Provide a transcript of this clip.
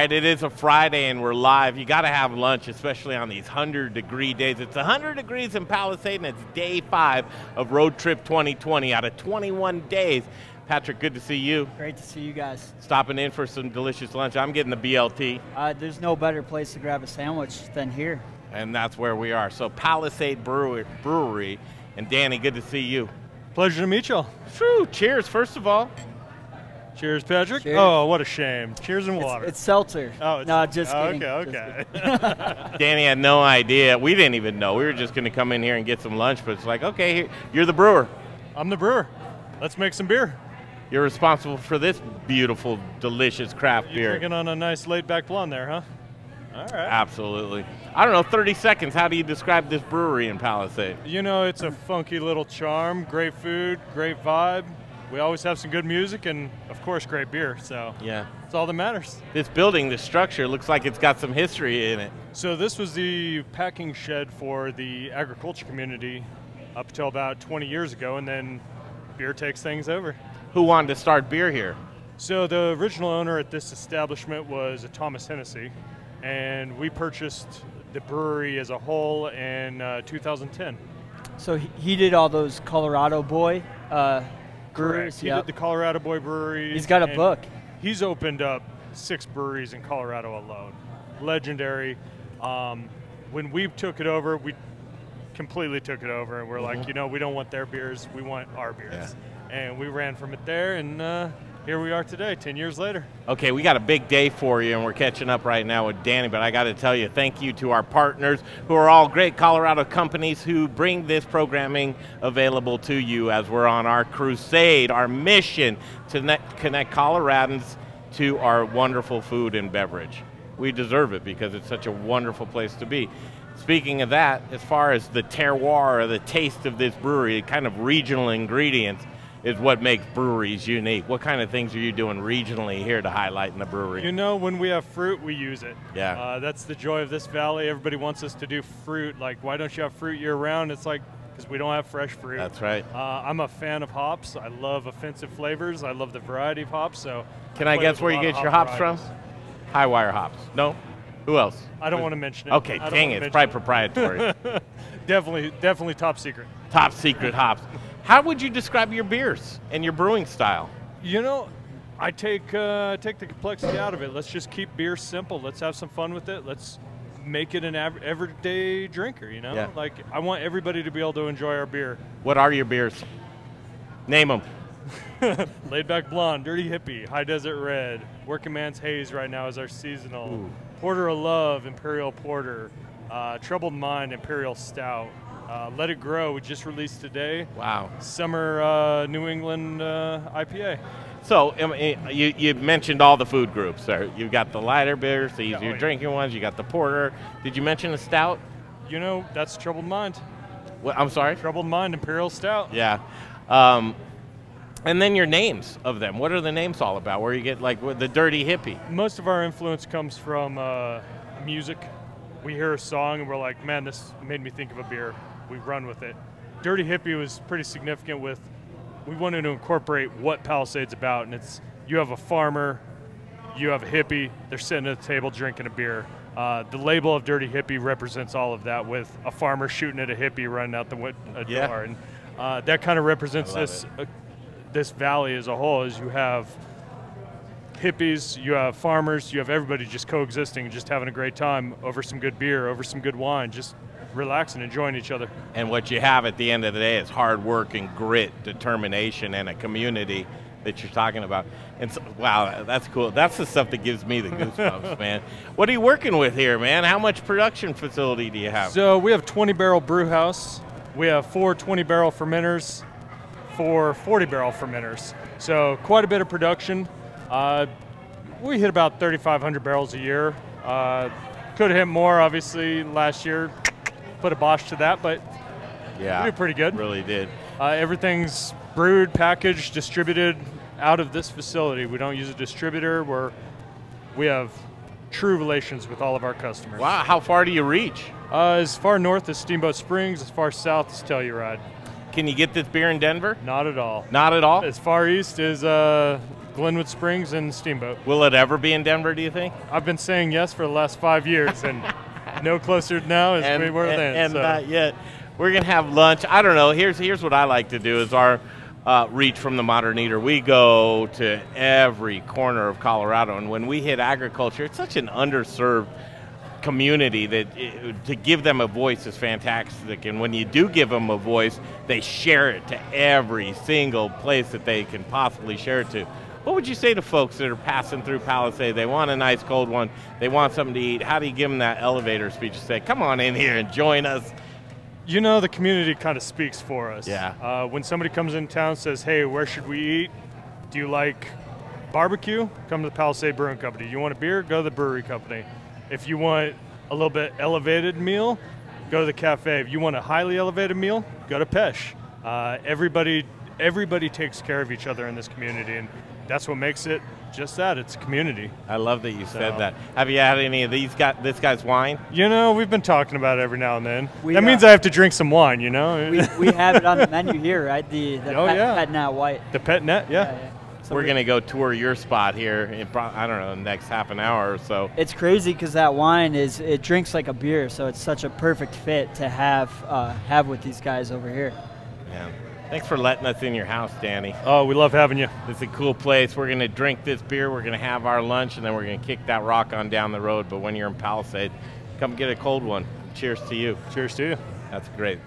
Right, it is a Friday and we're live. You got to have lunch, especially on these 100 degree days. It's 100 degrees in Palisade and it's day five of Road Trip 2020 out of 21 days. Patrick, good to see you. Great to see you guys. Stopping in for some delicious lunch. I'm getting the BLT. Uh, there's no better place to grab a sandwich than here. And that's where we are. So, Palisade Brewery. Brewery. And Danny, good to see you. Pleasure to meet y'all. True. Cheers, first of all. Cheers, Patrick. Cheers. Oh, what a shame. Cheers and water. it's seltzer. oh, it's, no, just oh, kidding. Okay, Just okay. Danny had no idea. We didn't even know. We were just going to come in here and get some lunch, but it's like, okay, here, you're the brewer. I'm the brewer. Let's make some beer. You're responsible for this beautiful, delicious craft You're beer. drinking on a nice laid back blonde there, huh? All right. Absolutely. I don't know, 30 seconds. How do you describe this brewery in Palisade? You know, it's a funky little charm, great food, great vibe. We always have some good music and, of course, great beer. So Yeah. it's all that matters. This building, this structure, looks like it's got some history in it. So this was the packing shed for the agriculture community up until about 20 years ago, and then beer takes things over. Who wanted to start beer here? So the original owner at this establishment was Thomas Hennessy, and we purchased the brewery as a whole in uh, 2010. so he, he did all those Colorado boy uh, breweries. He Yep. did the Colorado Boy breweries. He's got a book. He's opened up six breweries in Colorado alone. Legendary. Um, when we took it over, we completely took it over, and we're like, you know, we don't want their beers, we want our beers. And we ran from it there, and uh, here we are today, 10 years later. Okay, we got a big day for you, and we're catching up right now with Danny. But I got to tell you, thank you to our partners, who are all great Colorado companies who bring this programming available to you as we're on our crusade, our mission to ne- connect Coloradans to our wonderful food and beverage. We deserve it because it's such a wonderful place to be. Speaking of that, as far as the terroir or the taste of this brewery, kind of regional ingredients is what makes breweries unique. What kind of things are you doing regionally here to highlight in the brewery? You know, when we have fruit, we use it. Yeah. Uh, that's the joy of this valley. Everybody wants us to do fruit. Like, why don't you have fruit year round? It's like, because we don't have fresh fruit. That's right. Uh, I'm a fan of hops. I love offensive flavors. I love the variety of hops. So, Can I play guess where you get your hop hops from? varieties. High wire hops. No? Who else? I don't want to mention it. Okay, dang it. It's probably proprietary. definitely, definitely top secret. Top secret hops. How would you describe your beers and your brewing style? You know, I take uh, take the complexity out of it. Let's just keep beer simple. Let's have some fun with it. Let's make it an aver- everyday drinker. You know, Yeah. like I want everybody to be able to enjoy our beer. What are your beers? Name them. Laid back blonde, dirty hippie, high desert red, working man's haze right now is our seasonal. Ooh. Porter of love, imperial porter, uh, troubled mind, imperial stout. Uh, Let it grow, we just released today. Wow. Summer uh, New England uh, IPA. So you, you mentioned all the food groups. there. You got the lighter beers, the Yeah, oh, yeah. drinking ones. You got the porter. Did you mention the stout? You know, that's troubled mind. What, I'm sorry. Troubled mind, imperial stout. Yeah. Um, and then your names of them. What are the names all about? Where you get like the dirty hippie? Most of our influence comes from uh, music. We hear a song and we're like, man, this made me think of a beer. We run with it. Dirty Hippie was pretty significant with, we wanted to incorporate what Palisade's about. And it's, you have a farmer, you have a hippie, they're sitting at the table drinking a beer. Uh, the label of Dirty Hippie represents all of that with a farmer shooting at a hippie running out the win- a Yeah. door. And uh, that kind of represents this, uh, this valley as a whole, is you have hippies, you have farmers, you have everybody just coexisting, just having a great time over some good beer, over some good wine, just relaxing, and enjoying each other. And what you have at the end of the day is hard work and grit, determination, and a community that you're talking about. And so, wow, that's cool. That's the stuff that gives me the goosebumps, man. What are you working with here, man? How much production facility do you have? So we have 20 barrel brew house. We have four 20 barrel fermenters, four 40 barrel fermenters. So quite a bit of production. Uh, we hit about 3,500 barrels a year. Uh, could have hit more, obviously, last year. Put a Bosch to that, but yeah, we do pretty good. Really did. Uh, everything's brewed, packaged, distributed out of this facility. We don't use a distributor. We're, we have true relations with all of our customers. Wow, how far do you reach? Uh, as far north as Steamboat Springs, as far south as Telluride. Can you get this beer in Denver? Not at all. Not at all. As far east as uh, Glenwood Springs and Steamboat. Will it ever be in Denver? Do you think? I've been saying yes for the last five years, and no closer now as we were and, then. and so. not yet. We're gonna have lunch. I don't know. Here's here's what I like to do: is our uh, reach from the modern eater. We go to every corner of Colorado, and when we hit agriculture, it's such an underserved community that it, to give them a voice is fantastic. And when you do give them a voice, they share it to every single place that they can possibly share it to. What would you say to folks that are passing through Palisade? They want a nice cold one. They want something to eat. How do you give them that elevator speech? You say, "Come on in here and join us." You know, the community kind of speaks for us. Yeah. Uh, when somebody comes in town and says, hey, where should we eat? Do you like barbecue? Come to the Palisade Brewing Company. You want a beer? Go to the brewery company. If you want a little bit elevated meal, go to the cafe. If you want a highly elevated meal, go to Pêche. Uh, everybody, everybody takes care of each other in this community, and that's what makes it just that. It's a community. I love that you said that. Have you had any of these? Got this guy's wine? You know, we've been talking about it every now and then. We, that uh, means I have to drink some wine. You know, We, we have it on the menu here, right? The, the Oh, pet, yeah. pet Nat white. the pet nat. Yeah. Yeah, yeah. So We're we- gonna go tour your spot here. In, I don't know, the next half an hour or so. It's crazy because that wine is it drinks like a beer, so it's such a perfect fit to have uh, have with these guys over here. Man, thanks for letting us in your house, Danny. Oh, we love having you. It's a cool place. We're gonna drink this beer. We're gonna have our lunch, and then we're gonna kick that rock on down the road. But when you're in Palisade, come get a cold one. Cheers to you. Cheers to you. That's great.